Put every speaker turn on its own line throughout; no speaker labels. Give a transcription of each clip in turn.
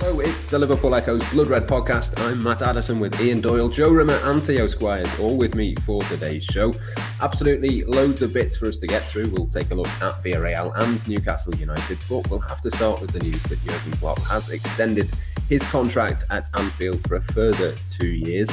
Hello, it's the Liverpool Echo's Blood Red podcast. I'm Matt Addison with Ian Doyle, Joe Rimmer, and Theo Squires, all with me for today's show. Absolutely loads of bits for us to get through. We'll take a look at Villarreal and Newcastle United, but we'll have to start with the news that Jurgen Klopp has extended his contract at Anfield for a further two years.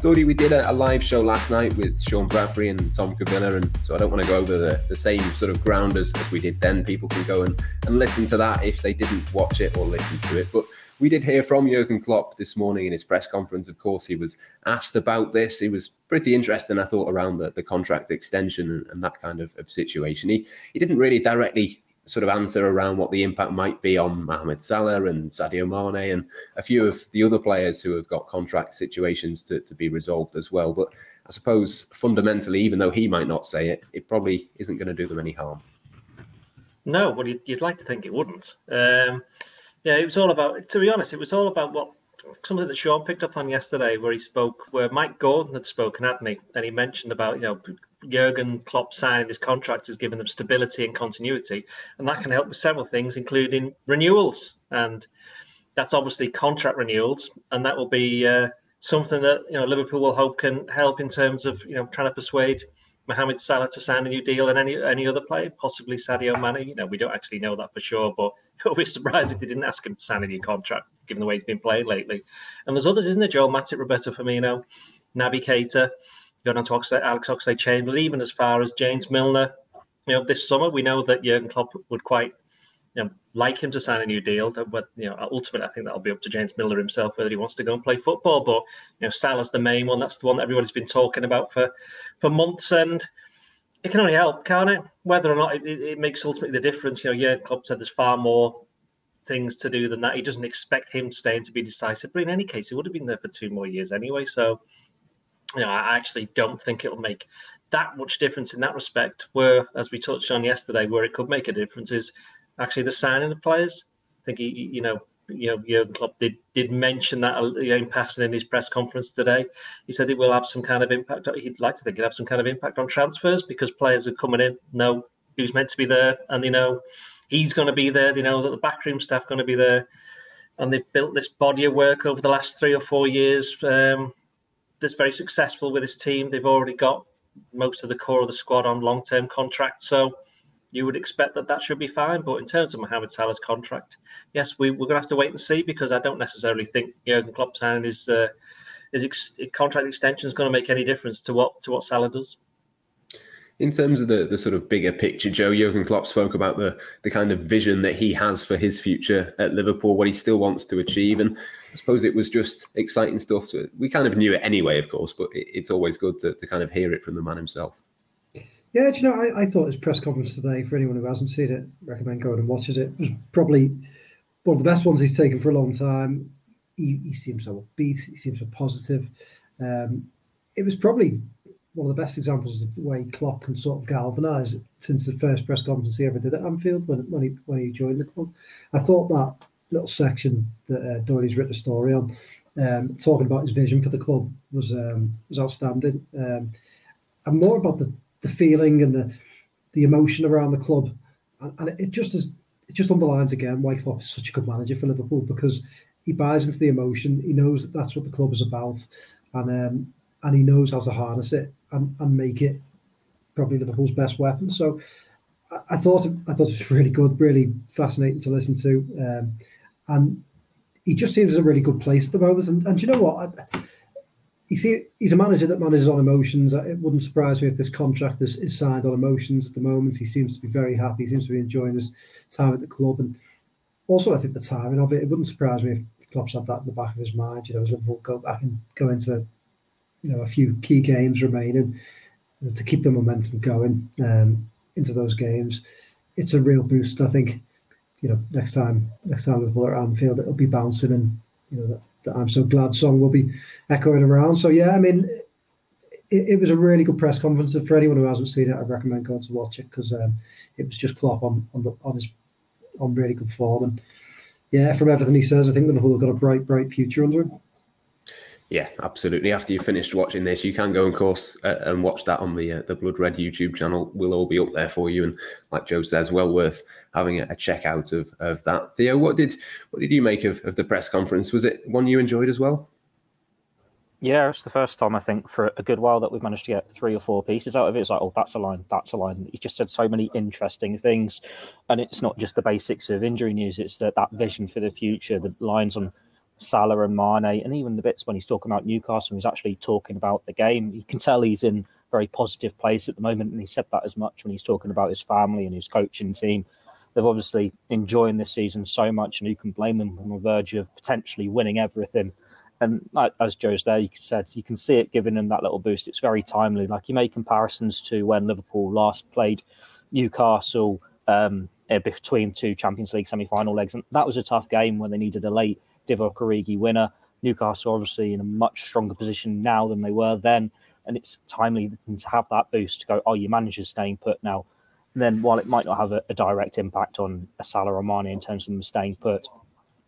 Dory, we did a, a, live show last night with Sean Bradbury and Tom Cavilla, and so I don't want to go over the, the same sort of ground as, as we did then. People can go and, and listen to that if they didn't watch it or listen to it. But we did hear from Jurgen Klopp this morning in his press conference. Of course, he was asked about this. He was pretty interesting, I thought, around the, the contract extension and, and that kind of, of situation. He he didn't really directly sort of answer around what the impact might be on Mohamed Salah and Sadio Mane and a few of the other players who have got contract situations to, to be resolved as well. But I suppose fundamentally, even though he might not say it, it probably isn't going to do them any harm.
No, well, you'd, you'd like to think it wouldn't. Um, yeah, it was all about, to be honest, it was all about what something that Sean picked up on yesterday, where he spoke, where Mike Gordon had spoken, hadn't he? And he mentioned about, you know, Jurgen Klopp signing his contract has given them stability and continuity, and that can help with several things, including renewals. And that's obviously contract renewals, and that will be uh, something that you know Liverpool will hope can help in terms of you know trying to persuade Mohamed Salah to sign a new deal and any any other player, possibly Sadio Mane. You know, we don't actually know that for sure, but it would be surprised if they didn't ask him to sign a new contract, given the way he's been playing lately. And there's others, isn't there? Joel Matip, Roberto Firmino, Naby Keita going on to Oxlade, Alex Oxlade Chamberlain, even as far as James Milner. You know, this summer we know that Jurgen Klopp would quite you know, like him to sign a new deal. But you know, ultimately, I think that'll be up to James Milner himself whether he wants to go and play football. But you know, Salah's the main one. That's the one that everybody's been talking about for for months, and it can only help, can't it? Whether or not it, it, it makes ultimately the difference. You know, yeah, Klopp said there's far more things to do than that. He doesn't expect him staying to be decisive, but in any case, he would have been there for two more years anyway. So you know, I actually don't think it'll make that much difference in that respect. Where, as we touched on yesterday, where it could make a difference is actually the signing of players. I think he, you know, you know, Jurgen Klopp did did mention that you know, in passing in his press conference today. He said it will have some kind of impact. He'd like to think it have some kind of impact on transfers because players are coming in, know who's meant to be there, and they know he's going to be there. They know that the backroom staff going to be there, and they've built this body of work over the last three or four years. Um, that's very successful with his team. They've already got most of the core of the squad on long term contracts. So you would expect that that should be fine. But in terms of Mohamed Salah's contract, yes, we, we're going to have to wait and see because I don't necessarily think Jurgen Klopp signing his, uh, ex- contract extension is going to make any difference to what to what Salah does
in terms of the, the sort of bigger picture, Joe Jurgen Klopp spoke about the the kind of vision that he has for his future at Liverpool, what he still wants to achieve, and I suppose it was just exciting stuff. To, we kind of knew it anyway, of course, but it, it's always good to, to kind of hear it from the man himself.
Yeah, do you know, I, I thought his press conference today, for anyone who hasn't seen it, recommend going and watches it. It was probably one of the best ones he's taken for a long time. He, he seems so upbeat, he seems so positive. Um, it was probably one of the best examples of the way Klopp can sort of galvanise since the first press conference he ever did at Anfield when, when he when he joined the club. I thought that little section that uh, Doherty's written a story on, um, talking about his vision for the club, was um, was outstanding. Um, and more about the, the feeling and the the emotion around the club, and, it just is it just underlines again why Klopp is such a good manager for Liverpool because he buys into the emotion. He knows that that's what the club is about, and um, and he knows how to harness it and, and make it probably Liverpool's best weapon. So I, I thought I thought it was really good, really fascinating to listen to, um, and he just seems a really good place at the moment. And, and you know what? I, you see, he's a manager that manages on emotions. It wouldn't surprise me if this contract is, is signed on emotions at the moment. He seems to be very happy. He seems to be enjoying his time at the club, and also I think the timing of it. It wouldn't surprise me if Klopp's had that in the back of his mind. You know, as Liverpool go back and go into you know a few key games remaining to keep the momentum going um, into those games. It's a real boost. I think you know next time next time Liverpool are at Anfield, it'll be bouncing, and you know that, I'm so glad song will be echoing around. So yeah, I mean. It, it was a really good press conference. For anyone who hasn't seen it, I'd recommend going to watch it because um, it was just Klopp on on, the, on his on really good form. And yeah, from everything he says, I think Liverpool have got a bright, bright future under him.
Yeah, absolutely. After you've finished watching this, you can go, of course, uh, and watch that on the uh, the Blood Red YouTube channel. We'll all be up there for you, and like Joe says, well worth having a, a check out of, of that. Theo, what did what did you make of, of the press conference? Was it one you enjoyed as well?
Yeah, it's the first time I think for a good while that we've managed to get three or four pieces out of it. It's like, oh, that's a line, that's a line. He just said so many interesting things, and it's not just the basics of injury news. It's that that vision for the future, the lines on Salah and Mane, and even the bits when he's talking about Newcastle, he's actually talking about the game. You can tell he's in very positive place at the moment, and he said that as much when he's talking about his family and his coaching team. They've obviously enjoying this season so much, and who can blame them on the verge of potentially winning everything. And as Joe's there, you said you can see it giving them that little boost. It's very timely. Like you make comparisons to when Liverpool last played Newcastle um, between two Champions League semi-final legs, and that was a tough game when they needed a late Divock Origi winner. Newcastle obviously in a much stronger position now than they were then, and it's timely to have that boost to go. Oh, your manager's staying put now. And then while it might not have a, a direct impact on a Salah or in terms of them staying put,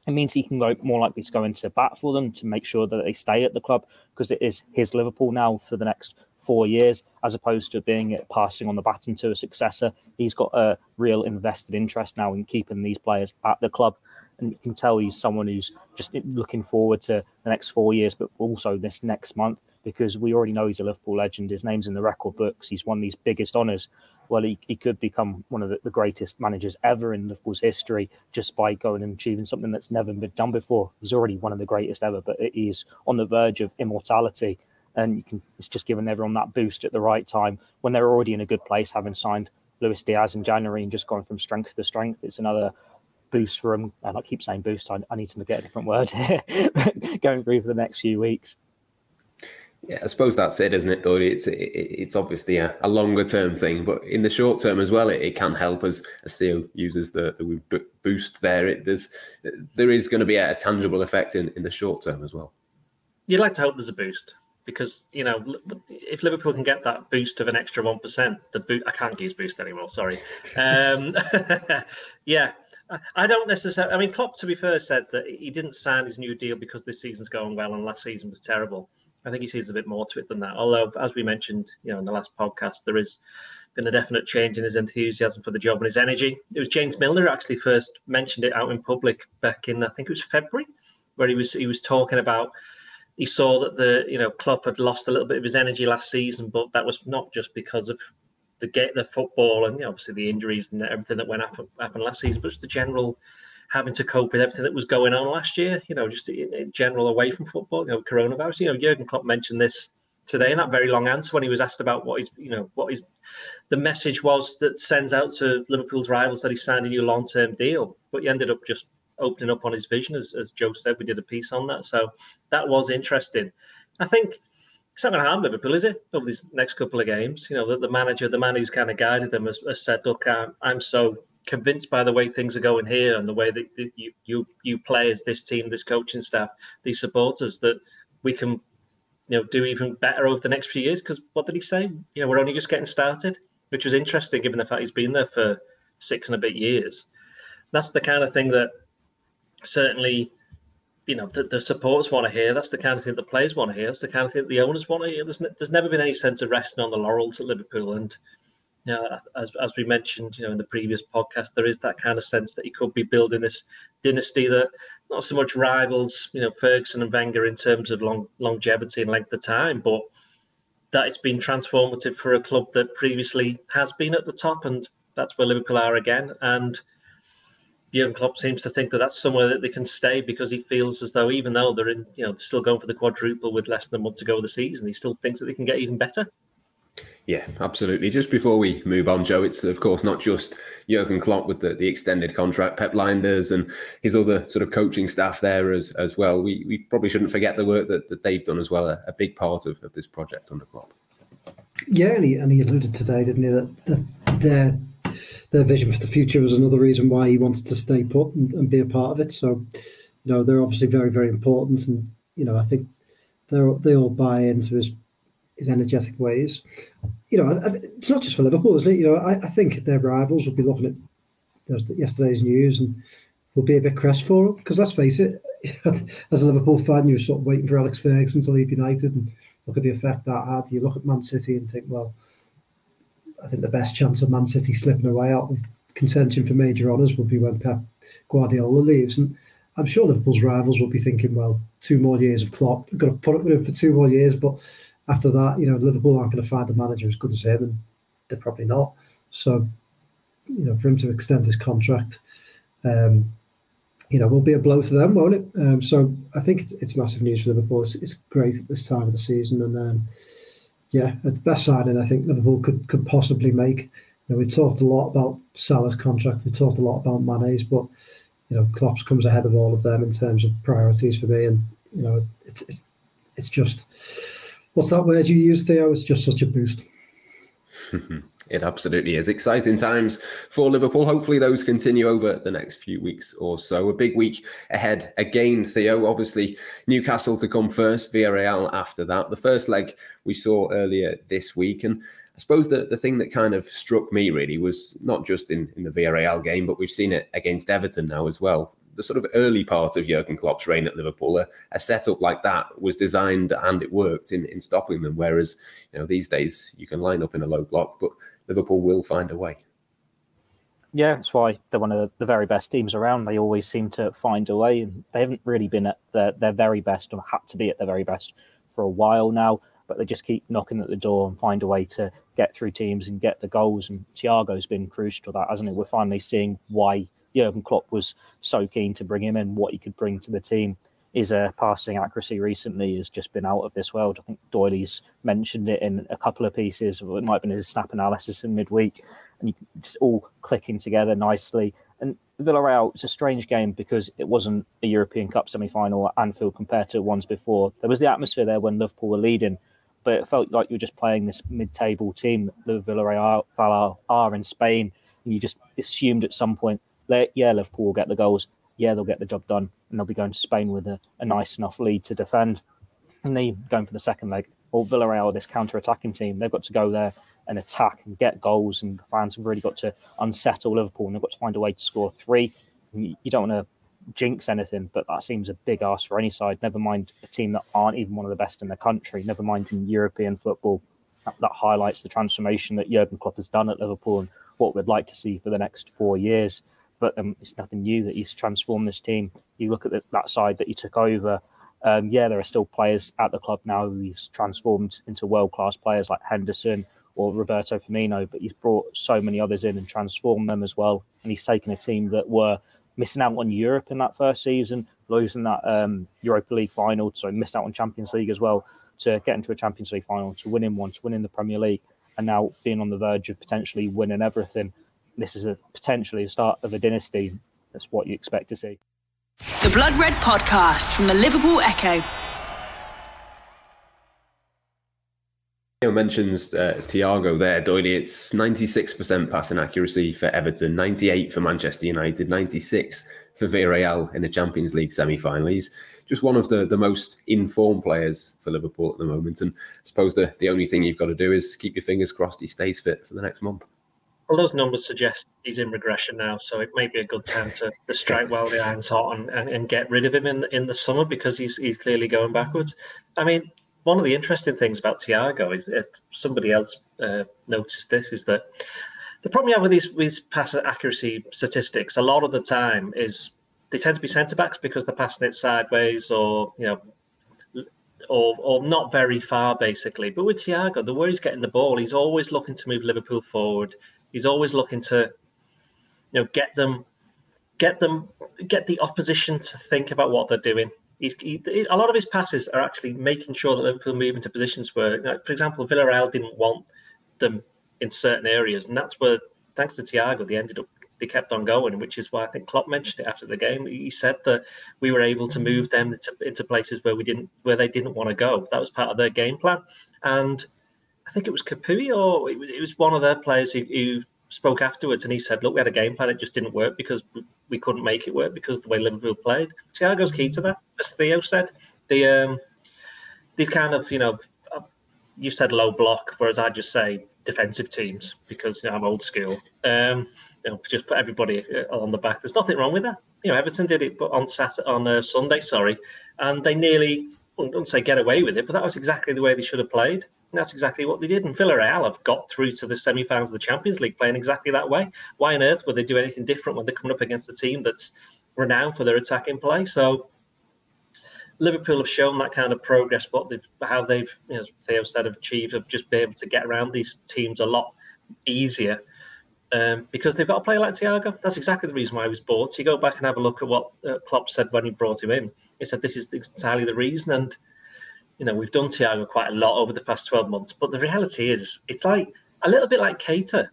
it means he can go more likely to go into bat for them to make sure that they stay at the club because it is his Liverpool now for the next four years, as opposed to being passing on the baton to a successor. He's got a real invested interest now in keeping these players at the club and you can tell he's someone who's just looking forward to the next four years, but also this next month because we already know he's a Liverpool legend. His name's in the record books. He's won these biggest honours. Well, he, he could become one of the, the, greatest managers ever in Liverpool's history just by going and achieving something that's never been done before. He's already one of the greatest ever, but he's on the verge of immortality. And you can it's just giving everyone that boost at the right time when they're already in a good place, having signed Luis Diaz in January and just gone from strength to strength. It's another boost for them. And I keep saying boost. I, I need to get a different word here going through for the next few weeks.
Yeah, I suppose that's it, isn't it? Though it's it, it's obviously a, a, longer term thing, but in the short term as well, it, it can help us as Theo uses the the boost there. It there's there is going to be a, a tangible effect in in the short term as well.
You'd like to hope there's a boost because you know if Liverpool can get that boost of an extra one percent, the boot I can't use boost anymore. Sorry. Um, yeah, I don't necessarily. I mean, Klopp, to be fair, said that he didn't sign his new deal because this season's going well and last season was terrible. I think he sees a bit more to it than that. Although, as we mentioned, you know, in the last podcast, there has been a definite change in his enthusiasm for the job and his energy. It was James Milner actually first mentioned it out in public back in, I think it was February, where he was he was talking about he saw that the you know Klopp had lost a little bit of his energy last season, but that was not just because of the get the football and you know, obviously the injuries and everything that went happen, happened last season, but just the general having to cope with everything that was going on last year. You know, just in, in general away from football. You know, coronavirus. You know, Jurgen Klopp mentioned this today in that very long answer when he was asked about what you know what the message was that sends out to Liverpool's rivals that he signed a new long term deal, but he ended up just opening up on his vision, as, as Joe said. We did a piece on that, so that was interesting. I think it's not going to harm Liverpool, is it? Over these next couple of games, you know, the, the manager, the man who's kind of guided them, has, has said, "Look, I'm, I'm so convinced by the way things are going here and the way that you you you players, this team, this coaching staff, these supporters, that we can, you know, do even better over the next few years." Because what did he say? You know, we're only just getting started, which was interesting given the fact he's been there for six and a bit years. That's the kind of thing that certainly you know the, the supporters want to hear. That's the kind of thing the players want to hear. That's the kind of thing the owners want to hear. There's, there's never been any sense of resting on the laurels at Liverpool, and you know, as as we mentioned, you know, in the previous podcast, there is that kind of sense that he could be building this dynasty that not so much rivals, you know, Ferguson and Wenger in terms of long longevity and length of time, but that it's been transformative for a club that previously has been at the top, and that's where Liverpool are again, and Jurgen Klopp seems to think that that's somewhere that they can stay because he feels as though even though they're in, you know, they're still going for the quadruple with less than a month to go of the season, he still thinks that they can get even better.
Yeah, absolutely. Just before we move on, Joe, it's of course not just Jurgen Klopp with the, the extended contract, Pep Lijnders and his other sort of coaching staff there as as well. We we probably shouldn't forget the work that, that they've done as well, a, a big part of, of this project under Klopp.
Yeah, and he, and he alluded today, didn't he, that, that their their vision for the future was another reason why he wanted to stay put and, and be a part of it. So, you know, they're obviously very, very important, and you know, I think they they all buy into his his energetic ways. You know, it's not just for Liverpool, isn't it? You know, I, I think their rivals will be looking at yesterday's news and will be a bit crestfallen because let's face it, as a Liverpool fan, you're sort of waiting for Alex Ferguson to leave United and look at the effect that had. You look at Man City and think, well, I think the best chance of Man City slipping away out of contention for major honours would be when Pep Guardiola leaves. And I'm sure Liverpool's rivals will be thinking, well, two more years of Klopp, we've got to put up with him for two more years. But after that, you know, Liverpool aren't going to find a manager as good as him, and they're probably not. So, you know, for him to extend his contract, um, you know, will be a blow to them, won't it? Um, so I think it's, it's massive news for Liverpool. It's, it's great at this time of the season, and um, yeah, it's the best signing I think Liverpool could could possibly make. You know, we've talked a lot about Salah's contract. We talked a lot about Mane's, but you know, Klopp's comes ahead of all of them in terms of priorities for me. And you know, it's it's, it's just what's that word you use, Theo? It's just such a boost.
It absolutely is. Exciting times for Liverpool. Hopefully, those continue over the next few weeks or so. A big week ahead again, Theo. Obviously, Newcastle to come first, Villarreal after that. The first leg we saw earlier this week. And I suppose the, the thing that kind of struck me really was not just in, in the Villarreal game, but we've seen it against Everton now as well the sort of early part of Jurgen Klopp's reign at Liverpool, a, a, setup like that was designed and it worked in, in stopping them. Whereas, you know, these days you can line up in a low block, but Liverpool will find a way.
Yeah, that's why they're one of the very best teams around. They always seem to find a way, and they haven't really been at their, their very best or had to be at their very best for a while now. But they just keep knocking at the door and find a way to get through teams and get the goals. And Thiago's been crucial to that, hasn't it? We're finally seeing why Jurgen Klopp was so keen to bring him in, what he could bring to the team. His uh, passing accuracy recently has just been out of this world. I think Doyley's mentioned it in a couple of pieces. It might have been his snap analysis in midweek, and you just all clicking together nicely. And Villarreal, it's a strange game because it wasn't a European Cup semi-final at Anfield compared to ones before. There was the atmosphere there when Liverpool were leading, but it felt like you were just playing this mid-table team that the Villarreal are in Spain, and you just assumed at some point yeah, Liverpool will get the goals. Yeah, they'll get the job done, and they'll be going to Spain with a, a nice enough lead to defend. And then going for the second leg. Well, Villarreal, this counter-attacking team, they've got to go there and attack and get goals, and the fans have really got to unsettle Liverpool, and they've got to find a way to score three. You don't want to jinx anything, but that seems a big ask for any side. Never mind a team that aren't even one of the best in the country. Never mind in European football. That, that highlights the transformation that Jurgen Klopp has done at Liverpool and what we'd like to see for the next four years but um, it's nothing new that he's transformed this team. You look at the, that side that he took over. Um, yeah, there are still players at the club now who he's transformed into world class players like Henderson or Roberto Firmino, but he's brought so many others in and transformed them as well. And he's taken a team that were missing out on Europe in that first season, losing that um, Europa League final, so missed out on Champions League as well, to get into a Champions League final, to winning one, to winning the Premier League, and now being on the verge of potentially winning everything this is a potentially the start of a dynasty. That's what you expect to see.
The Blood Red Podcast from the Liverpool Echo.
Theo mentions uh, Thiago there, Doyley. It's 96% passing accuracy for Everton, 98 for Manchester United, 96 for Villarreal in a Champions League semi-final. He's just one of the, the most informed players for Liverpool at the moment. And I suppose the, the only thing you've got to do is keep your fingers crossed he stays fit for the next month.
Well, those numbers suggest he's in regression now, so it may be a good time to, to strike while the iron's hot and, and, and get rid of him in in the summer because he's he's clearly going backwards. I mean, one of the interesting things about Thiago is somebody else uh, noticed this is that the problem you have with these these pass accuracy statistics a lot of the time is they tend to be centre backs because they're passing it sideways or you know or or not very far basically. But with Thiago, the way he's getting the ball, he's always looking to move Liverpool forward. He's always looking to, you know, get them, get them, get the opposition to think about what they're doing. He's, he, a lot of his passes are actually making sure that Liverpool move into positions where, you know, for example, Villarreal didn't want them in certain areas, and that's where, thanks to Thiago, they ended up they kept on going, which is why I think Klopp mentioned it after the game. He said that we were able to move them into, into places where we didn't, where they didn't want to go. That was part of their game plan, and I think it was Capoue or it was one of their players who, who, spoke afterwards and he said, "Look, we had a game plan. It just didn't work because we couldn't make it work because the way Liverpool played." Thiago's key to that, as Theo said. The um, these kind of you know, uh, you said low block, whereas I just say defensive teams because you know, I'm old school. Um, you know, just put everybody uh, on the back. There's nothing wrong with that. You know, Everton did it, but on Saturday, on uh, Sunday, sorry, and they nearly, I wouldn't say get away with it, but that was exactly the way they should have played. And that's exactly what they did. And Villarreal have got through to the semi-finals of the Champions League playing exactly that way. Why on earth would they do anything different when they're coming up against a team that's renowned for their attacking play? So Liverpool have shown that kind of progress, but they've, how they've, you know, Theo said, have achieved of just be able to get around these teams a lot easier um, because they've got a player like Thiago. That's exactly the reason why he was bought. You go back and have a look at what uh, Klopp said when he brought him in. He said this is entirely the reason. And you know we've done Thiago quite a lot over the past twelve months, but the reality is it's like a little bit like Keita.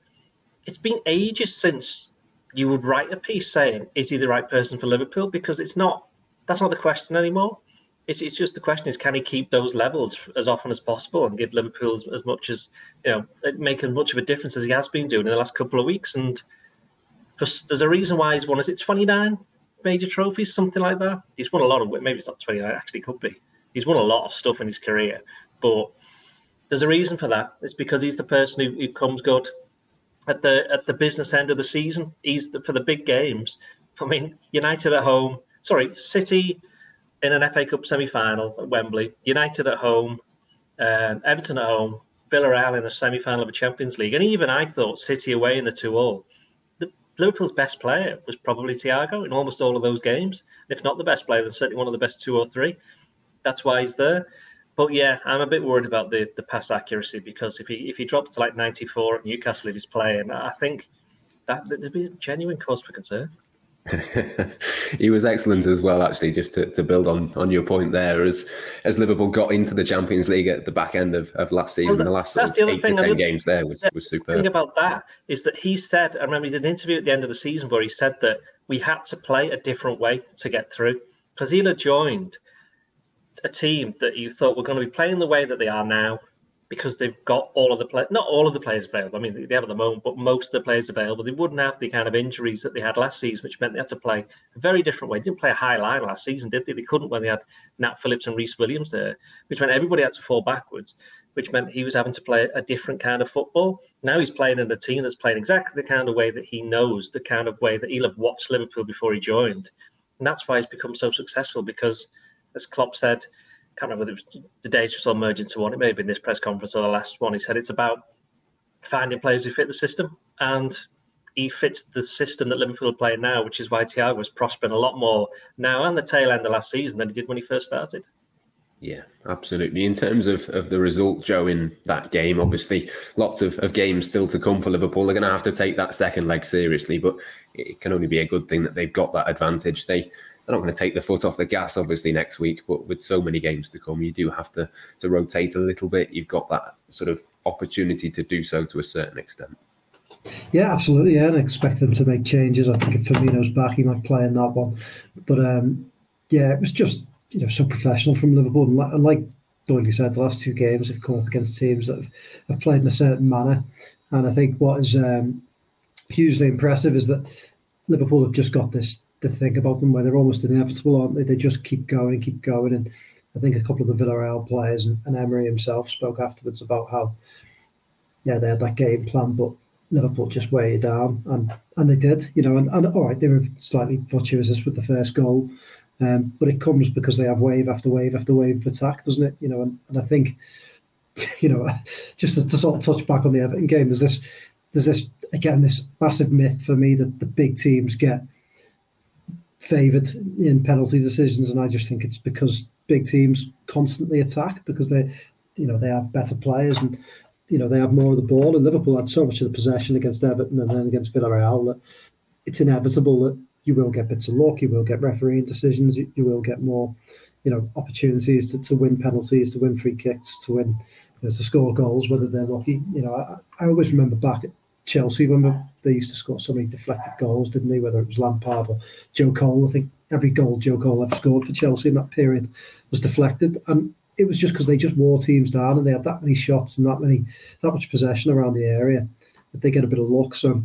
It's been ages since you would write a piece saying is he the right person for Liverpool because it's not. That's not the question anymore. It's, it's just the question is can he keep those levels as often as possible and give Liverpool as, as much as you know make as much of a difference as he has been doing in the last couple of weeks and there's a reason why he's won is it 29 major trophies something like that he's won a lot of maybe it's not 29 actually could be he's won a lot of stuff in his career but there's a reason for that it's because he's the person who, who comes good at the at the business end of the season he's the, for the big games I mean United at home sorry City in an FA Cup semi final at Wembley, United at home, um, Everton at home, Villarreal in a semi final of a Champions League. And even I thought City away in the 2 all. Liverpool's best player was probably Thiago in almost all of those games. If not the best player, then certainly one of the best two or three. That's why he's there. But yeah, I'm a bit worried about the, the pass accuracy because if he if he drops to like 94 at Newcastle if he's playing, I think that there'd be a genuine cause for concern.
he was excellent as well, actually. Just to, to build on, on your point there, as as Liverpool got into the Champions League at the back end of, of last season, well, the last sort of the eight to ten games there was was superb.
The thing about that is that he said, I remember he did an interview at the end of the season where he said that we had to play a different way to get through because he'd joined a team that you thought were going to be playing the way that they are now because they've got all of the play not all of the players available. I mean, they have at the moment, but most of the players available. They wouldn't have the kind of injuries that they had last season, which meant they had to play a very different way. They didn't play a high line last season, did they? They couldn't when they had Nat Phillips and Rhys Williams there, which meant everybody had to fall backwards, which meant he was having to play a different kind of football. Now he's playing in a team that's playing exactly the kind of way that he knows, the kind of way that he'll have watched Liverpool before he joined. And that's why he's become so successful because, as Klopp said, can't remember whether it was the days just all merged into one. It may have been this press conference or the last one. He said it's about finding players who fit the system, and he fits the system that Liverpool are playing now, which is why Thiago is prospering a lot more now and the tail end of last season than he did when he first started.
Yeah, absolutely. In terms of, of the result, Joe, in that game, obviously lots of, of games still to come for Liverpool. They're going to have to take that second leg seriously, but it can only be a good thing that they've got that advantage. They they're not going to take the foot off the gas, obviously, next week. But with so many games to come, you do have to to rotate a little bit. You've got that sort of opportunity to do so to a certain extent.
Yeah, absolutely. Yeah, and expect them to make changes. I think if Firmino's back, he might play in that one. But um, yeah, it was just you know so professional from Liverpool, and like, and like Doyle said, the last two games have come up against teams that have, have played in a certain manner. And I think what is um, hugely impressive is that Liverpool have just got this the thing about them where they're almost inevitable, aren't they? They just keep going and keep going. And I think a couple of the Villarreal players and, and Emery himself spoke afterwards about how, yeah, they had that game plan, but Liverpool just weighed down, and and they did, you know. And, and all right, they were slightly fortuitous with the first goal, um, but it comes because they have wave after wave after wave of attack, doesn't it? You know, and, and I think, you know, just to, to sort of touch back on the Everton game, there's this, there's this again this massive myth for me that the big teams get favoured in penalty decisions, and I just think it's because big teams constantly attack because they, you know, they have better players and you know they have more of the ball. And Liverpool had so much of the possession against Everton and then against Villarreal that it's inevitable that you will get bits of luck, you will get refereeing decisions, you, you will get more, you know, opportunities to, to win penalties, to win free kicks, to win, you know, to score goals, whether they're lucky. You know, I, I always remember back at Chelsea when they used to score so many deflected goals, didn't they? Whether it was Lampard or Joe Cole, I think every goal Joe Cole ever scored for Chelsea in that period was deflected, and it was just because they just wore teams down and they had that many shots and that many that much possession around the area that they get a bit of luck. So,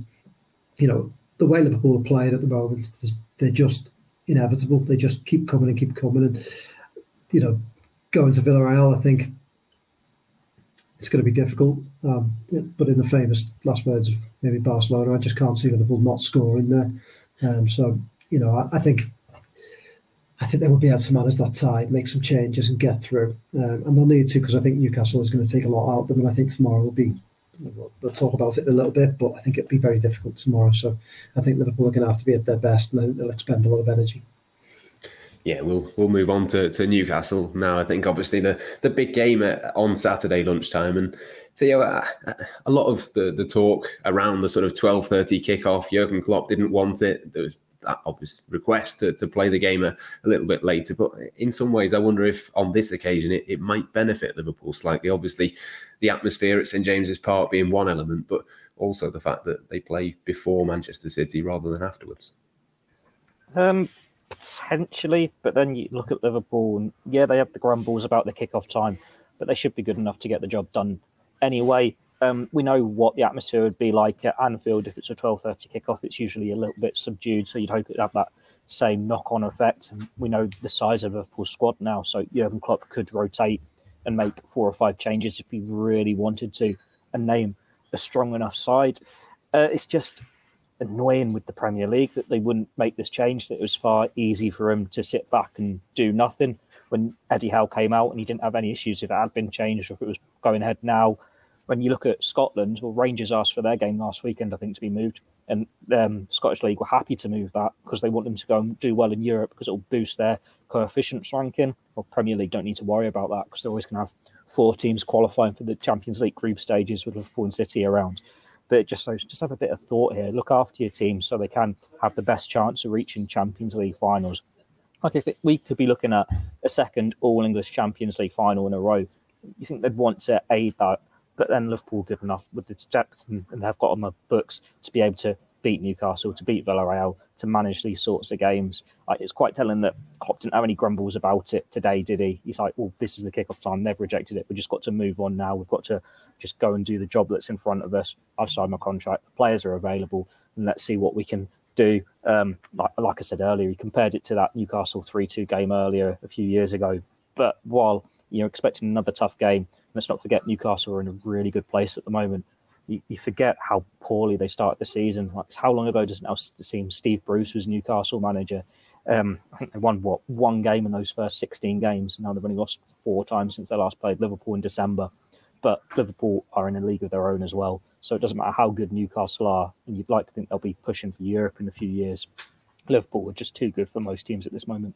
you know, the way Liverpool are playing at the moment, they're just inevitable. They just keep coming and keep coming, and you know, going to Villarreal, I think it's going to be difficult. Um, but in the famous last words of maybe Barcelona, I just can't see Liverpool not scoring there. Um, so you know, I, I think I think they will be able to manage that tide, make some changes, and get through. Um, and they'll need to because I think Newcastle is going to take a lot out of them, and I think tomorrow will be. We'll talk about it a little bit, but I think it'll be very difficult tomorrow. So I think Liverpool are going to have to be at their best, and they'll expend a lot of energy
yeah, we'll we'll move on to, to Newcastle now. I think obviously the the big game at, on Saturday lunchtime, and Theo, a, a lot of the the talk around the sort of twelve thirty kickoff. Jurgen Klopp didn't want it. There was that obvious request to, to play the game a, a, little bit later. But in some ways, I wonder if on this occasion it, it might benefit Liverpool slightly. Obviously, the atmosphere at St James's Park being one element, but also the fact that they play before Manchester City rather than afterwards.
Um, potentially, but then you look at Liverpool, and yeah, they have the grumbles about the kickoff time, but they should be good enough to get the job done anyway. Um, we know what the atmosphere would be like at Anfield if it's a twelve thirty kickoff. It's usually a little bit subdued, so you'd hope it'd have that same knock on effect. And we know the size of Liverpool's squad now, so Jurgen Klopp could rotate and make four or five changes if he really wanted to, and name a strong enough side. Uh, it's just annoying with the Premier League that they wouldn't make this change. That it was far easy for him to sit back and do nothing when Eddie Howe came out and he didn't have any issues if it had been changed or if it was going ahead now. When you look at Scotland, well, Rangers asked for their game last weekend, I think, to be moved, and um, Scottish League were happy to move that because they want them to go and do well in Europe because it will boost their coefficients ranking. Well, Premier League don't need to worry about that because they're always going to have four teams qualifying for the Champions League group stages with Liverpool and City around. But just so just have a bit of thought here. Look after your team so they can have the best chance of reaching Champions League finals. Like if it, we could be looking at a second All English Champions League final in a row, you think they'd want to aid that. But then Liverpool good enough with the depth and, and they've got on the books to be able to beat Newcastle, to beat Villarreal, to manage these sorts of games. Like, it's quite telling that Klopp didn't have any grumbles about it today, did he? He's like, well, this is the kickoff time. They've rejected it. We've just got to move on now. We've got to just go and do the job that's in front of us. I've signed my contract. The players are available, and let's see what we can do. Um, like, like I said earlier, he compared it to that Newcastle 3 2 game earlier a few years ago. But while you're expecting another tough game, let's not forget Newcastle are in a really good place at the moment you, you forget how poorly they start the season. Like how long ago does it now seem Steve Bruce was Newcastle manager? Um, they won what one game in those first 16 games. Now they've only lost four times since they last played Liverpool in December. But Liverpool are in a league of their own as well. So it doesn't matter how good Newcastle are, and you'd like to think they'll be pushing for Europe in a few years. Liverpool are just too good for most teams at this moment.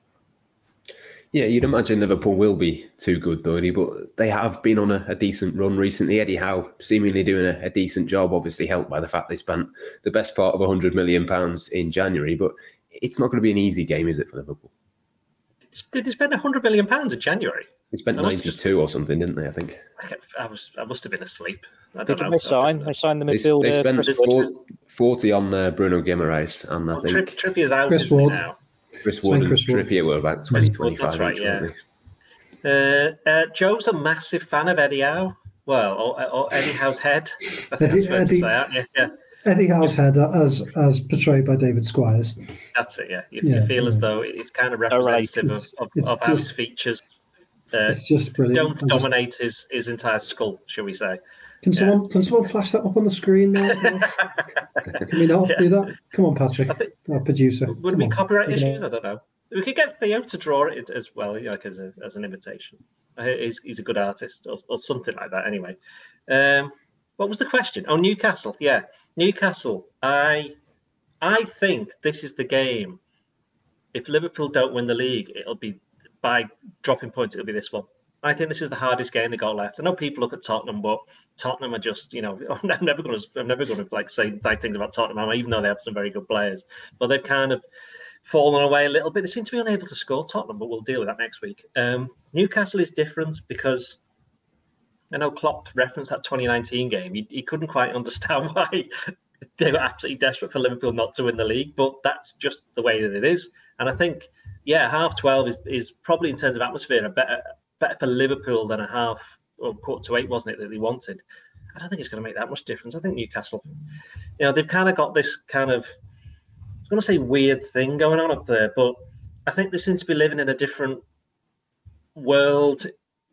Yeah, you'd imagine Liverpool will be too good, though, Eddie, but they have been on a, a, decent run recently. Eddie Howe seemingly doing a, a, decent job, obviously helped by the fact they spent the best part of £100 million in January. But it's not going to be an easy game, is it, for Liverpool?
Did they spend £100 million in January?
They spent 92 just... or something, didn't they, I think?
I, was, I must have been asleep. I
don't Did know. They sign? They signed the midfielder.
They, they spent 40 on uh, Bruno Guimaraes, and I well, think...
Trippier's out Chris Wood. now.
Chris Wood and Chris Trippier were about 20, 25 right, each, yeah.
Uh, uh, Joe's a massive fan of Eddie Howe. Well, or, or Eddie Howe's head. Eddie, Eddie,
yeah, yeah. Eddie Howe's head, as as portrayed by David Squires.
That's it. Yeah, you, yeah, you feel yeah. as though it's kind of representative right. of, of, of Howe's features.
Uh, it's just brilliant.
Don't dominate his his entire skull, shall we say?
Can someone can someone flash that up on the screen now? can we not do that? Come on, Patrick, think, our producer.
Would be copyright issues? I don't know. We could get Theo to draw it as well, like as a, as an imitation. He's, he's a good artist, or, or something like that. Anyway, um, what was the question? Oh, Newcastle. Yeah, Newcastle. I I think this is the game. If Liverpool don't win the league, it'll be by dropping points. It'll be this one. I think this is the hardest game they got left. I know people look at Tottenham, but Tottenham are just, you know, I'm never going to, I'm never going to like say things about Tottenham, even though they have some very good players. But they've kind of fallen away a little bit. They seem to be unable to score Tottenham, but we'll deal with that next week. Um, Newcastle is different because I know Klopp referenced that 2019 game. He, he couldn't quite understand why they were absolutely desperate for Liverpool not to win the league, but that's just the way that it is. And I think, yeah, half 12 is, is probably in terms of atmosphere a better better for Liverpool than a half or quarter to eight, wasn't it, that they wanted? I don't think it's going to make that much difference. I think Newcastle, you know, they've kind of got this kind of going to say weird thing going on up there, but I think they seem to be living in a different world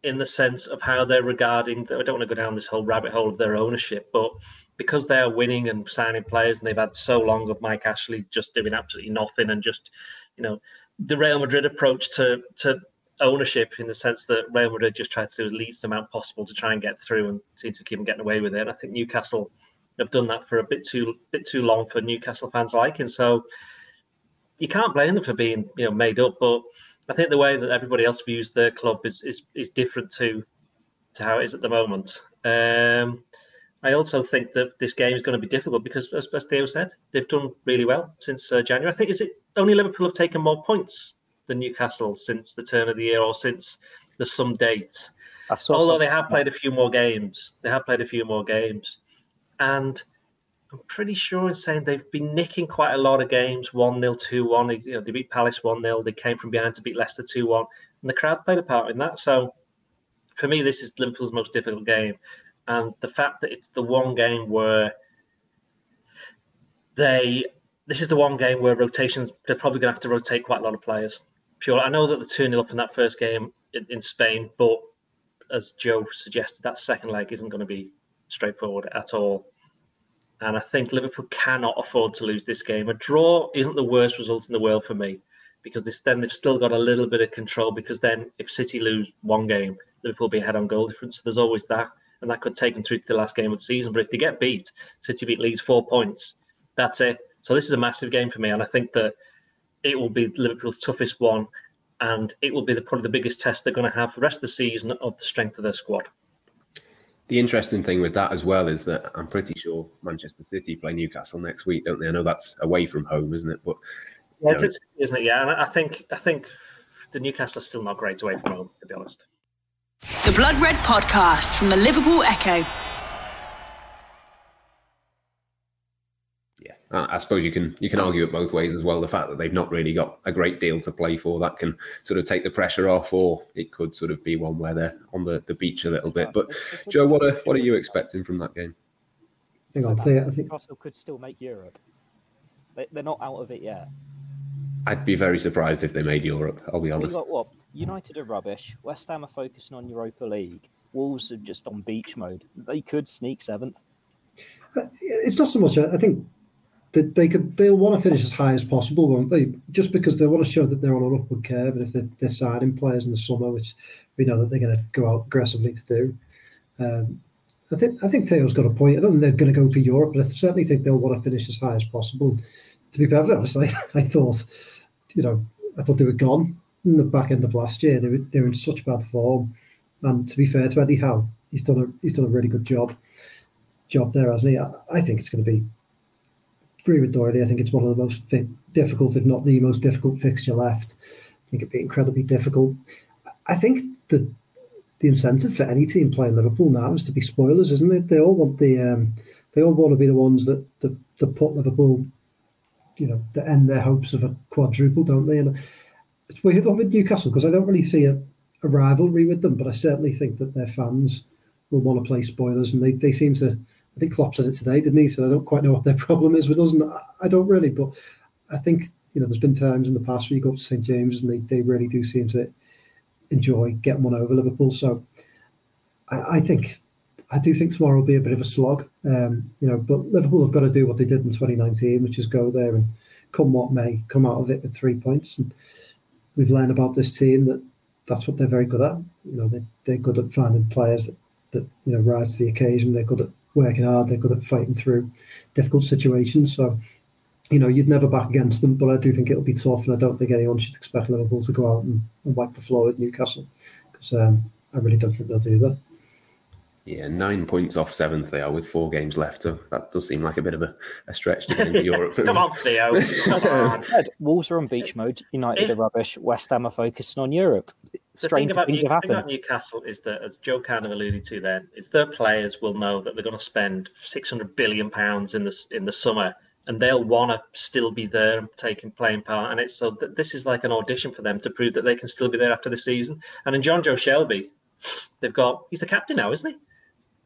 in the sense of how they're regarding. I don't want to go down this whole rabbit hole of their ownership, but because they are winning and signing players, and they've had so long of Mike Ashley just doing absolutely nothing and just, you know, the Real Madrid approach to to ownership in the sense that Real Madrid just tried to do the least amount possible to try and get through and seem to keep them getting away with it. And I think Newcastle have done that for a bit too bit too long for Newcastle fans liking. So you can't blame them for being you know made up, but I think the way that everybody else views their club is is, is different to to how it is at the moment. Um, I also think that this game is going to be difficult because, as, as Theo said, they've done really well since uh, January. I think is it only Liverpool have taken more points than Newcastle since the turn of the year or since the some date. Although they have played a few more games, they have played a few more games, and I'm pretty sure in saying they've been nicking quite a lot of games 1 0, 2 1. You know, they beat Palace 1 0. They came from behind to beat Leicester 2 1. And the crowd played a part in that. So for me, this is Liverpool's most difficult game and the fact that it's the one game where they this is the one game where rotations they're probably going to have to rotate quite a lot of players. Pure, I know that the two 0 up in that first game in, in Spain, but as Joe suggested, that second leg isn't going to be straightforward at all. And I think Liverpool cannot afford to lose this game. A draw isn't the worst result in the world for me because this, then they've still got a little bit of control. Because then, if City lose one game, Liverpool will be ahead on goal difference. So there's always that and that could take them through to the last game of the season. But if they get beat, City beat Leeds four points, that's it. So this is a massive game for me, and I think that it will be Liverpool's toughest one, and it will be the, probably the biggest test they're going to have for the rest of the season of the strength of their squad.
The interesting thing with that as well is that I'm pretty sure Manchester City play Newcastle next week, don't they? I know that's away from home, isn't it? But
yeah, isn't it? Yeah, and I think I think the Newcastle are still not great away from home, to be honest.
The Blood Red Podcast from the Liverpool Echo.
I suppose you can you can argue it both ways as well. The fact that they've not really got a great deal to play for that can sort of take the pressure off, or it could sort of be one where they're on the, the beach a little bit. But Joe, what are what are you expecting from that game?
Hang on, I think Newcastle could still make Europe. They're not out of it yet.
I'd be very surprised if they made Europe. I'll be honest.
Got, what United are rubbish. West Ham are focusing on Europa League. Wolves are just on beach mode. They could sneak seventh.
Uh, it's not so much. I think that they could. They'll want to finish as high as possible, won't they? Just because they want to show that they're on an upward curve, and if they're, they're signing players in the summer, which we know that they're going to go out aggressively to do. Um, I think I think Theo's got a point. I don't think they're going to go for Europe, but I certainly think they'll want to finish as high as possible. To be perfectly honest, I, I thought, you know, I thought they were gone in the back end of last year. They were they were in such bad form, and to be fair to Eddie Howe, he's done a he's done a really good job job there, hasn't he? I, I think it's going to be. Agree with Doherty. I think it's one of the most difficult, if not the most difficult fixture left. I think it'd be incredibly difficult. I think the the incentive for any team playing Liverpool now is to be spoilers, isn't it? They all want the um, they all want to be the ones that that, that put Liverpool, you know, that end their hopes of a quadruple, don't they? And it's weird on with Newcastle because I don't really see a, a, rivalry with them, but I certainly think that their fans will want to play spoilers, and they, they seem to. I think Klopp said it today, didn't he? So I don't quite know what their problem is with us, and I don't really. But I think you know, there's been times in the past where you go up to St James and they, they really do seem to enjoy getting one over Liverpool. So I, I think I do think tomorrow will be a bit of a slog. Um, you know, but Liverpool have got to do what they did in 2019, which is go there and come what may, come out of it with three points. And we've learned about this team that that's what they're very good at. You know, they, they're good at finding players that, that, you know, rise to the occasion. They're good at working hard. They're good at fighting through difficult situations. So, you know, you'd never back against them, but I do think it'll be tough. And I don't think anyone should expect Liverpool to go out and, and wipe the floor with Newcastle because um, I really don't think they'll do that.
Yeah, nine points off seventh they are with four games left. So that does seem like a bit of a, a stretch to get into Europe.
Come on, Theo.
Wolves are on beach mode. United if, are rubbish. West Ham are focusing on Europe. Strange
thing about,
things
New,
have happened.
about Newcastle is that, as Joe kind of alluded to, then is their players will know that they're going to spend six hundred billion pounds in the in the summer, and they'll want to still be there and taking playing part. And it's so that this is like an audition for them to prove that they can still be there after the season. And in Jonjo Shelvey, they've got he's the captain now, isn't he?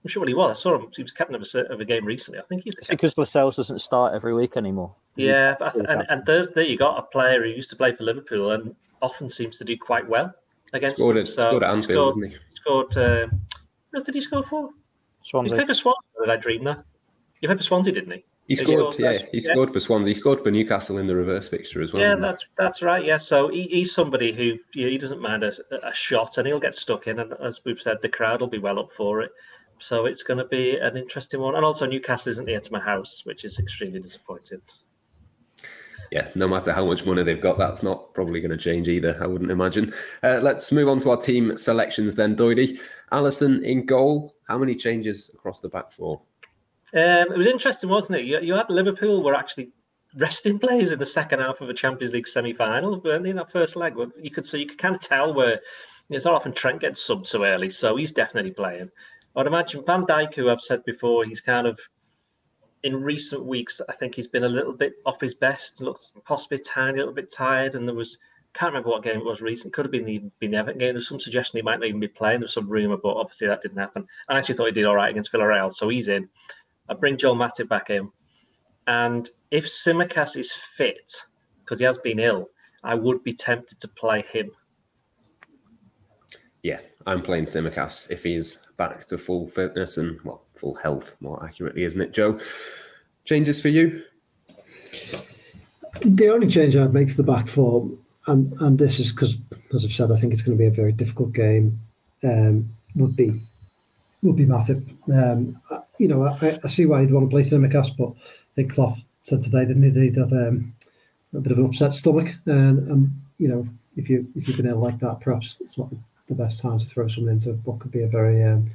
I'm sure he was. I saw him. He was captain of a, of a game recently. I think he's
the because Lascelles doesn't start every week anymore.
Yeah, but, and, and Thursday you got a player who used to play for Liverpool and often seems to do quite well against
scored
them.
so scored at Anfield,
scored, scored. Uh, what did he score for?
Swansea.
He played for Swansea. Did I dream that? He played for Swansea, didn't he?
He
He
scored,
scored-
yeah, he
yeah.
scored for Swans. He scored for Newcastle in the reverse fixture as well.
Yeah,
didn't he?
that's that's right. Yeah, so he, he's somebody who you know, he doesn't mind a, a shot, and he'll get stuck in. And as we've said, the crowd will be well up for it. So it's going to be an interesting one. And also, Newcastle isn't near to my house, which is extremely disappointing.
yeah, no matter how much money they've got, that's not probably going to change either, I wouldn't imagine. Uh, let's move on to our team selections then, Doidy. Alisson in goal. How many changes across the back four?
Um, it was interesting, wasn't it? You, you had Liverpool were actually resting players in the second half of a Champions League semi-final, weren't they? In that first leg, you could so you could kind of tell where you know, it's not often Trent gets subbed so early, so he's definitely playing. I'd imagine Van Dijk, who I've said before, he's kind of in recent weeks. I think he's been a little bit off his best, looks possibly tiny, a little bit tired, and there was can't remember what game it was recent. Could have been the been Everton game. There's some suggestion he might not even be playing. There's some rumor, but obviously that didn't happen. I actually thought he did all right against Villarreal, so he's in. I bring Joel Matip back in, and if Tsimikas is fit because he has been ill, I would be tempted to play him.
Yeah, I'm playing Tsimikas if he's back to full fitness and, well, full health, more accurately, isn't it, Joe? Changes for you?
The only change I'd make to the back four, and and this is because, as I've said, I think it's going to be a very difficult game. Um, would be would be Matip. Um, you know, I, I see why you'd want to play Tsimikas, but I think Klopp said today, didn't he, that um, a bit of an upset stomach, and and you know, if you if you've been ill like that, perhaps it's not the best time to throw someone into what could be a very um,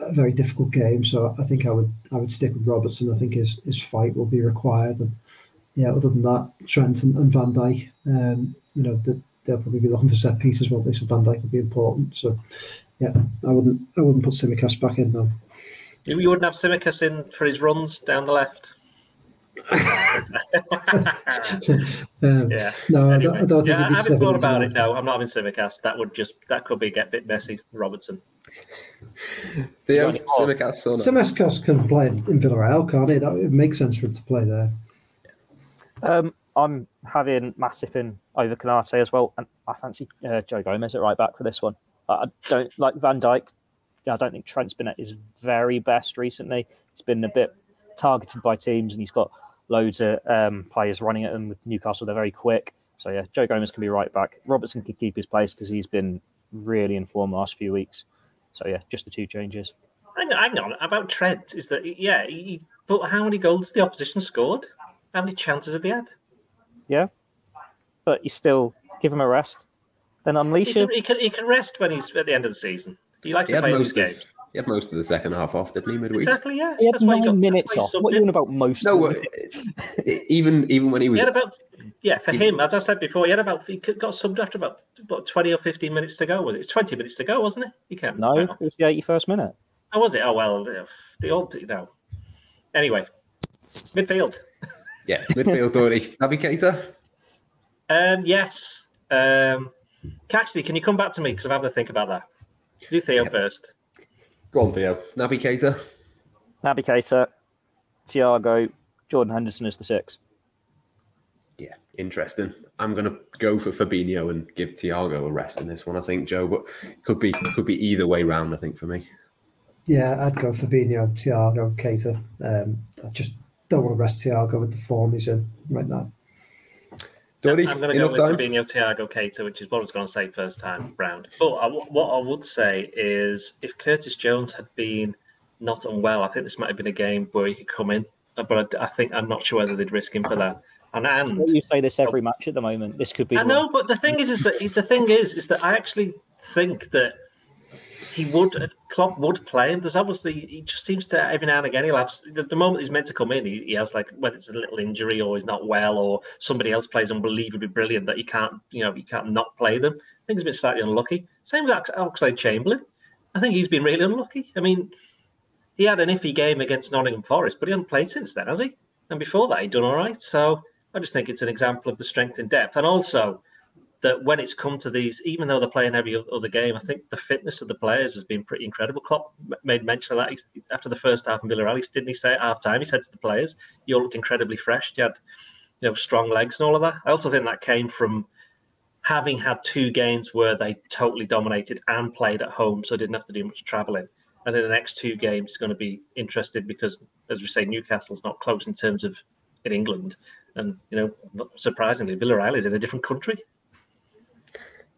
a very difficult game. So I think I would I would stick with Robertson. I think his his fight will be required, and yeah, other than that, Trent and, and Van Dijk, um, you know, the, they'll probably be looking for set pieces, won't they? So Van Dijk will be important. So yeah, I wouldn't I wouldn't put Tsimikas back in though.
You, wouldn't have Tsimikas in for his runs down the left.
Um,
Yeah.
No, I, don't, I don't think
yeah,
he'd
I haven't thought about it. No, I'm not having Tsimikas. That would just that could be get a bit messy. Robertson.
Theo,
Right.
Tsimikas or not?
Tsimikas can play in, in Villarreal, can't he? That it makes sense for him to play there.
Um, I'm having Matip in over Konaté as well, and I fancy uh, Joe Gomez at right back for this one. I I don't like Van Dijk. I don't think Trent's been at his very best recently. He's been a bit targeted by teams, and he's got loads of um, players running at him with Newcastle. They're very quick. So yeah, Joe Gomez can be right back. Robertson can keep his place because he's been really in form the last few weeks. So yeah, just the two changes.
Hang on, hang on. About Trent is that yeah, he, but how many goals the opposition scored? How many chances have they had?
Yeah, but you still give him a rest. Then
He
unleash
can,
him.
he can he can rest when he's at the end of the season. He likes
He
to play in these
of
games.
He had most of the second half off, didn't he, midweek?
Exactly, yeah.
He had
That's why
nine
got-
minutes off. What are you
in.
on about most?
No,
of
even even when he was
He had about yeah for
He-
him, as I said before, he had about he got subbed after about about twenty or fifteen minutes to go. Was it? It's twenty minutes to go, wasn't it? He can't.
no, it was the 81st minute.
Oh, was it? Oh well, the, the old you know. Anyway, midfield.
yeah midfield Doherty. Naby Keita.
Um, yes. Um, Catchley, can you come back to me because I'm having to think about that. Do Theo first.
Go on, Theo. Naby Keita.
Naby Keita, Thiago, Jordan Henderson is the six.
Yeah, interesting. I'm going to go for Fabinho and give Thiago a rest in this one. I think Joe, but could be could be either way round. I think for me.
Yeah, I'd go Fabinho, Thiago, Keita. Um, I just don't want to rest Thiago with the form he's in right now.
Doherty,
I'm going to go with
time.
Fabinho, Thiago, Keita, which is what I was going to say first time round. But I, what I would say is if Curtis Jones had been not unwell, I think this might have been a game where he could come in. Uh, But I, I think I'm not sure whether they'd risk him for that. And, and
You say this every match at the moment. This could be.
I
one.
know, but the thing is, is that the thing is, is that I actually think that he would, Klopp would play him. There's obviously he just seems to every now and again he'll have the, the moment he's meant to come in, he, he has like whether it's a little injury or he's not well or somebody else plays unbelievably brilliant that he can't, you know, he can't not play them. I think he's been slightly unlucky. Same with Oxlade Chamberlain. I think he's been really unlucky. I mean, he had an iffy game against Nottingham Forest, but he hasn't played since then, has he? And before that, he'd done all right. So I just think it's an example of the strength in depth, and also that when it's come to these, even though they're playing every other game, I think the fitness of the players has been pretty incredible. Klopp made mention of that after the first half in Villarreal. Didn't he say at half time? He said to the players, "You all looked incredibly fresh. You had, you know, strong legs and all of that." I also think that came from having had two games where they totally dominated and played at home, so didn't have to do much travelling. And then the next two games is going to be interested because, as we say, Newcastle's not close in terms of in England, and you know, surprisingly, Villarreal is in a different country.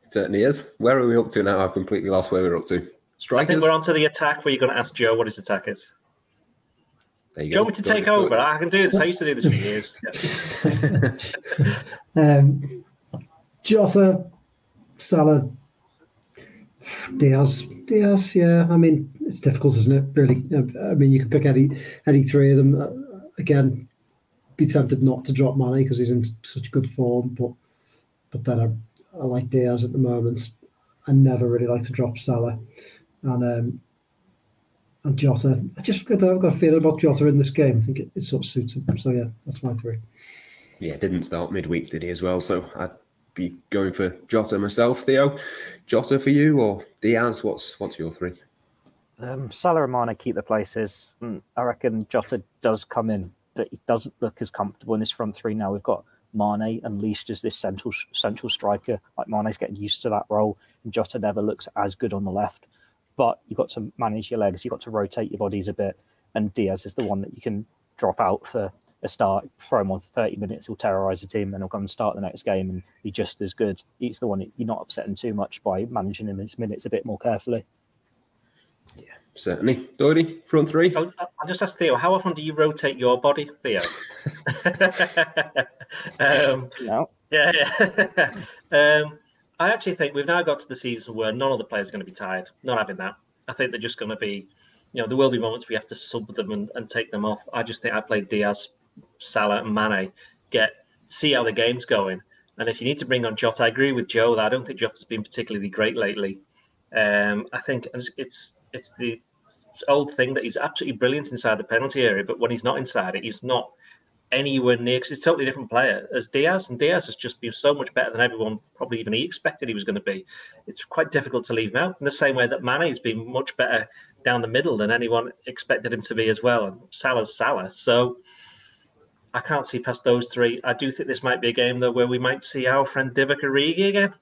It certainly is. Where are we up to now? I've completely lost where we're up to. Strikers.
I think we're on to the attack where you're going to ask Joe what his attack is.
There you
Do you want me to take over? I can do this. I used to do this for
years. um, Jota, Salah, Diaz, Diaz. Yeah, I mean it's difficult, isn't it? Really. I mean, you can pick any any three of them. Uh, again, be tempted not to drop Mane because he's in such good form, but but then I, I like Diaz at the moment. I never really like to drop Salah, and um, and Jota. I just I've got a feeling about Jota in this game. I think it, it sort of suits him. So yeah, that's my three.
Yeah, didn't start midweek, did he as well? So I'd be going for Jota myself. Theo, Jota for you or Diaz? What's what's your three?
Um, Salah and Mane keep the places. Mm, I reckon Jota does come in, but he doesn't look as comfortable in this front three now. We've got Mane unleashed as this central central striker. Like Mane's getting used to that role, and Jota never looks as good on the left. But you've got to manage your legs. You've got to rotate your bodies a bit. And Diaz is the one that you can drop out for a start, throw him on for 30 minutes, he'll terrorise the team, and he'll come and start the next game and be just as good. He's the one that you're not upsetting too much by managing him his minutes a bit more carefully.
Yeah, certainly. Doherty, front three.
I'll, I'll just ask Theo, how often do you rotate your body, Theo? um, no. Yeah, yeah. um, I actually think we've now got to the season where none of the players are going to be tired. Not having that. I think they're just going to be, you know, there will be moments we have to sub them and, and take them off. I just think I played Diaz Salah and Mane get see how the game's going. And if you need to bring on Jota, I agree with Joe that I don't think Jota's been particularly great lately. Um, I think it's it's the old thing that he's absolutely brilliant inside the penalty area, but when he's not inside it, he's not anywhere near because he's a totally different player as Diaz. And Diaz has just been so much better than everyone probably even he expected he was going to be. It's quite difficult to leave him out in the same way that Mane has been much better down the middle than anyone expected him to be as well. And Salah's Salah. So I can't see past those three. I do think this might be a game though where we might see our friend Divock Origi again.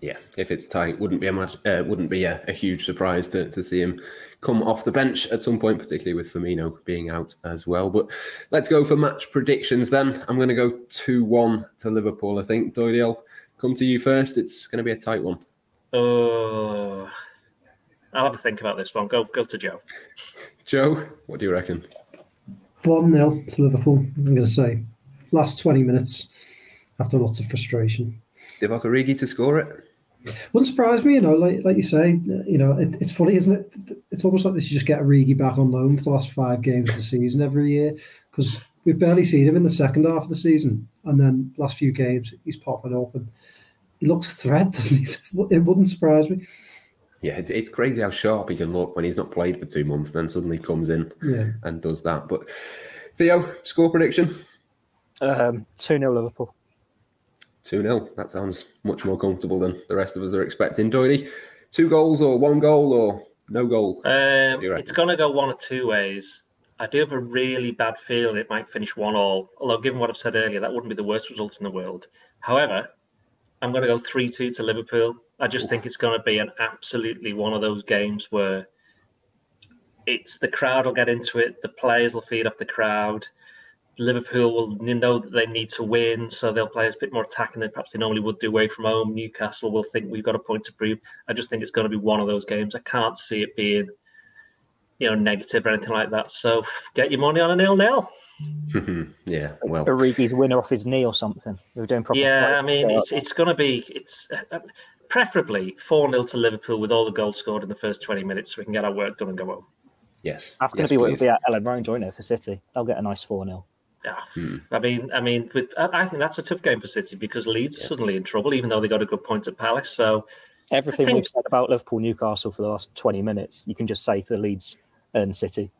Yeah, if it's tight, wouldn't be a much, uh, wouldn't be a, a, huge surprise to, to see him come off the bench at some point, particularly with Firmino being out as well. But let's go for match predictions then. I'm going to go two one to Liverpool. I think Doyle, I'll come to you first. It's going to be a tight one.
Oh, I'll have to think about this one. Go go to Joe.
Joe, what do you reckon?
1 0 to Liverpool, I'm going to say. Last 20 minutes after lots of frustration.
Divock Origi to score it?
Wouldn't surprise me, you know, like like you say, you know, it, it's funny, isn't it? It's almost like this you just get Origi back on loan for the last five games of the season every year because we've barely seen him in the second half of the season. And then last few games, he's popping up and he looks a threat, doesn't he? It wouldn't surprise me.
Yeah, it's, it's crazy how sharp he can look when he's not played for two months, then suddenly comes in
yeah.
and does that. But Theo, score prediction?
Um, 2 0 Liverpool.
2 0. That sounds much more comfortable than the rest of us are expecting. Doherty, two goals or one goal or no goal?
Um, it's going to go one or two ways. I do have a really bad feeling it might finish one all. Although, given what I've said earlier, that wouldn't be the worst result in the world. However, I'm going to go 3 2 to Liverpool. I just Oof. think it's going to be an absolutely one of those games where it's the crowd will get into it, the players will feed off the crowd. Liverpool will know that they need to win, so they'll play a bit more attacking than perhaps they normally would do away from home. Newcastle will think we've got a point to prove. I just think it's going to be one of those games. I can't see it being, you know, negative or anything like that. So get your money on a nil-nil.
yeah, well,
Origi's winner off his knee or something. They were doing proper.
Yeah, I mean, it's it's going to be it's. Uh, preferably 4 0 to Liverpool with all the goals scored in the first 20 minutes so we can get our work done and go home.
Yes.
That's going
yes,
to be what it'll be at Elland Road, won't it, for City? They'll get a nice 4 0.
Yeah. Hmm. I mean, I mean, with I think that's a tough game for City because Leeds yeah. suddenly in trouble, even though they got a good point at Palace. So
everything think... we've said about Liverpool Newcastle for the last 20 minutes, you can just say for Leeds and City.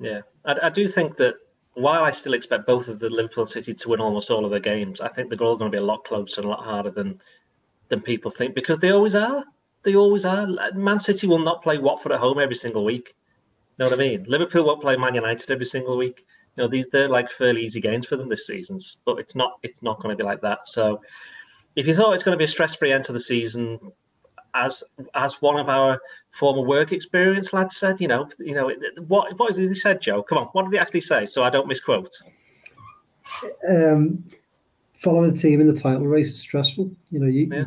Yeah. I, I do think that while I still expect both of the Liverpool City to win almost all of their games, I think the goal is going to be a lot closer and a lot harder than than people think because they always are. They always are. Man City will not play Watford at home every single week. You know what I mean? Liverpool won't play Man United every single week. You know, these they're like fairly easy games for them this season, but it's not it's not going to be like that. So if you thought it's going to be a stress-free end to the season, as as one of our former work experience lads said, you know, you know, what what is it he said, Joe? Come on, what did he actually say? So I don't misquote.
Um, following a team in the title race is stressful. You know, you, yeah.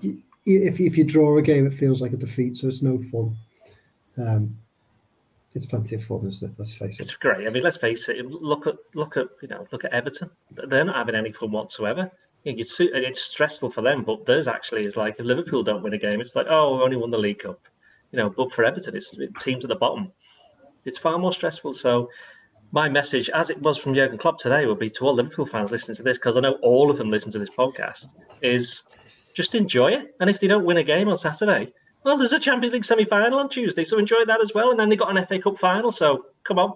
you, you, if if you draw a game, it feels like a defeat, so it's no fun. Um, it's plenty of fun, isn't it? Let's face it.
It's great. I mean, let's face it. Look at look at you know look at Everton. They're not having any fun whatsoever. It's it's stressful for them, but theirs actually is like if Liverpool don't win a game, it's like oh, we only won the League Cup. You know, but for Everton, it's it teams at the bottom. It's far more stressful. So my message, as it was from Jurgen Klopp today, would be to all Liverpool fans listening to this, because I know all of them listen to this podcast, is just enjoy it. And if they don't win a game on Saturday, well, there's a Champions League semi final on Tuesday, so enjoy that as well. And then they got an FA Cup final, so come on,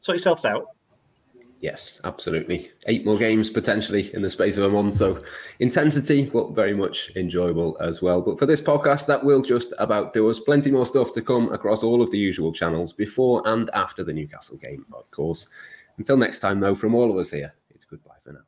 sort yourselves out.
Yes, absolutely. Eight more games potentially in the space of a month. So intensity, but very much enjoyable as well. But for this podcast, that will just about do us. Plenty more stuff to come across all of the usual channels before and after the Newcastle game, of course. Until next time, though, from all of us here, it's goodbye for now.